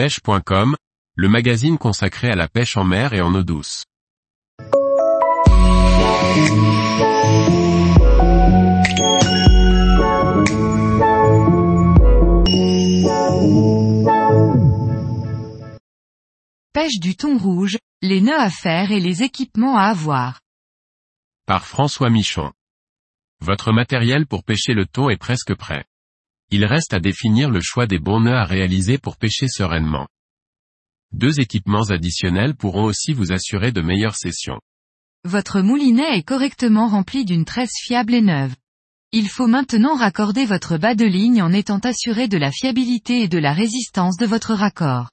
pêche.com, le magazine consacré à la pêche en mer et en eau douce. Pêche du thon rouge, les nœuds à faire et les équipements à avoir. Par François Michon. Votre matériel pour pêcher le thon est presque prêt. Il reste à définir le choix des bons nœuds à réaliser pour pêcher sereinement. Deux équipements additionnels pourront aussi vous assurer de meilleures sessions. Votre moulinet est correctement rempli d'une tresse fiable et neuve. Il faut maintenant raccorder votre bas de ligne en étant assuré de la fiabilité et de la résistance de votre raccord.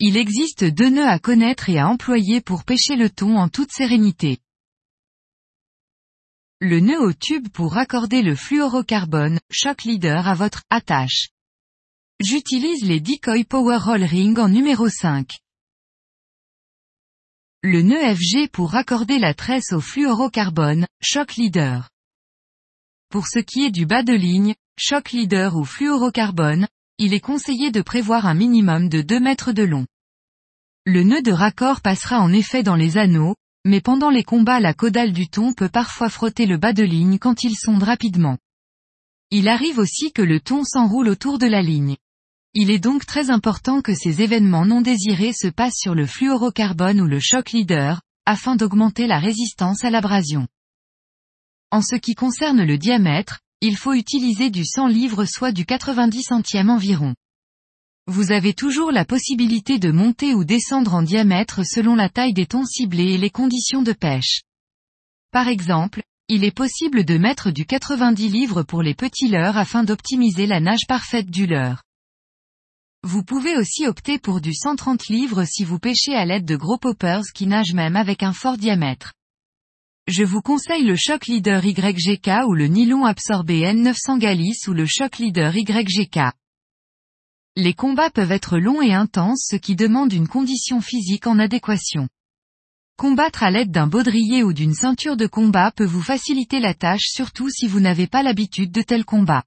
Il existe deux nœuds à connaître et à employer pour pêcher le thon en toute sérénité. Le nœud au tube pour raccorder le fluorocarbone, Shock Leader à votre attache. J'utilise les Decoy Power Roll Ring en numéro 5. Le nœud FG pour raccorder la tresse au fluorocarbone, Shock Leader. Pour ce qui est du bas de ligne, Shock Leader ou fluorocarbone, il est conseillé de prévoir un minimum de 2 mètres de long. Le nœud de raccord passera en effet dans les anneaux, mais pendant les combats la caudale du thon peut parfois frotter le bas de ligne quand il sonde rapidement. Il arrive aussi que le thon s'enroule autour de la ligne. Il est donc très important que ces événements non désirés se passent sur le fluorocarbone ou le shock leader, afin d'augmenter la résistance à l'abrasion. En ce qui concerne le diamètre, il faut utiliser du 100 livres soit du 90 centième environ. Vous avez toujours la possibilité de monter ou descendre en diamètre selon la taille des thons ciblés et les conditions de pêche. Par exemple, il est possible de mettre du 90 livres pour les petits leurres afin d'optimiser la nage parfaite du leurre. Vous pouvez aussi opter pour du 130 livres si vous pêchez à l'aide de gros poppers qui nagent même avec un fort diamètre. Je vous conseille le Shock Leader YGK ou le nylon absorbé N900 Galis ou le Shock Leader YGK. Les combats peuvent être longs et intenses ce qui demande une condition physique en adéquation. Combattre à l'aide d'un baudrier ou d'une ceinture de combat peut vous faciliter la tâche surtout si vous n'avez pas l'habitude de tels combats.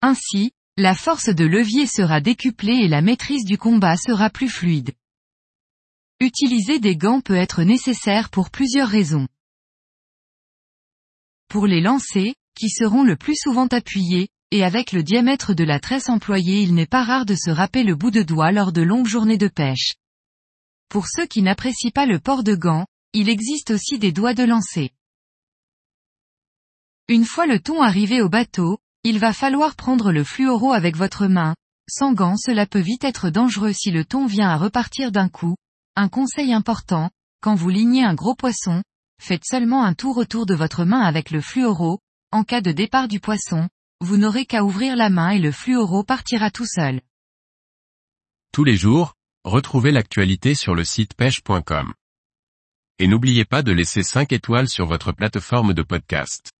Ainsi, la force de levier sera décuplée et la maîtrise du combat sera plus fluide. Utiliser des gants peut être nécessaire pour plusieurs raisons. Pour les lancer, qui seront le plus souvent appuyés, et avec le diamètre de la tresse employée il n'est pas rare de se râper le bout de doigt lors de longues journées de pêche. Pour ceux qui n'apprécient pas le port de gants, il existe aussi des doigts de lancer. Une fois le thon arrivé au bateau, il va falloir prendre le fluoro avec votre main. Sans gants cela peut vite être dangereux si le thon vient à repartir d'un coup. Un conseil important, quand vous lignez un gros poisson, faites seulement un tour autour de votre main avec le fluoro, en cas de départ du poisson, vous n'aurez qu'à ouvrir la main et le fluoro partira tout seul. Tous les jours, retrouvez l'actualité sur le site pêche.com. Et n'oubliez pas de laisser 5 étoiles sur votre plateforme de podcast.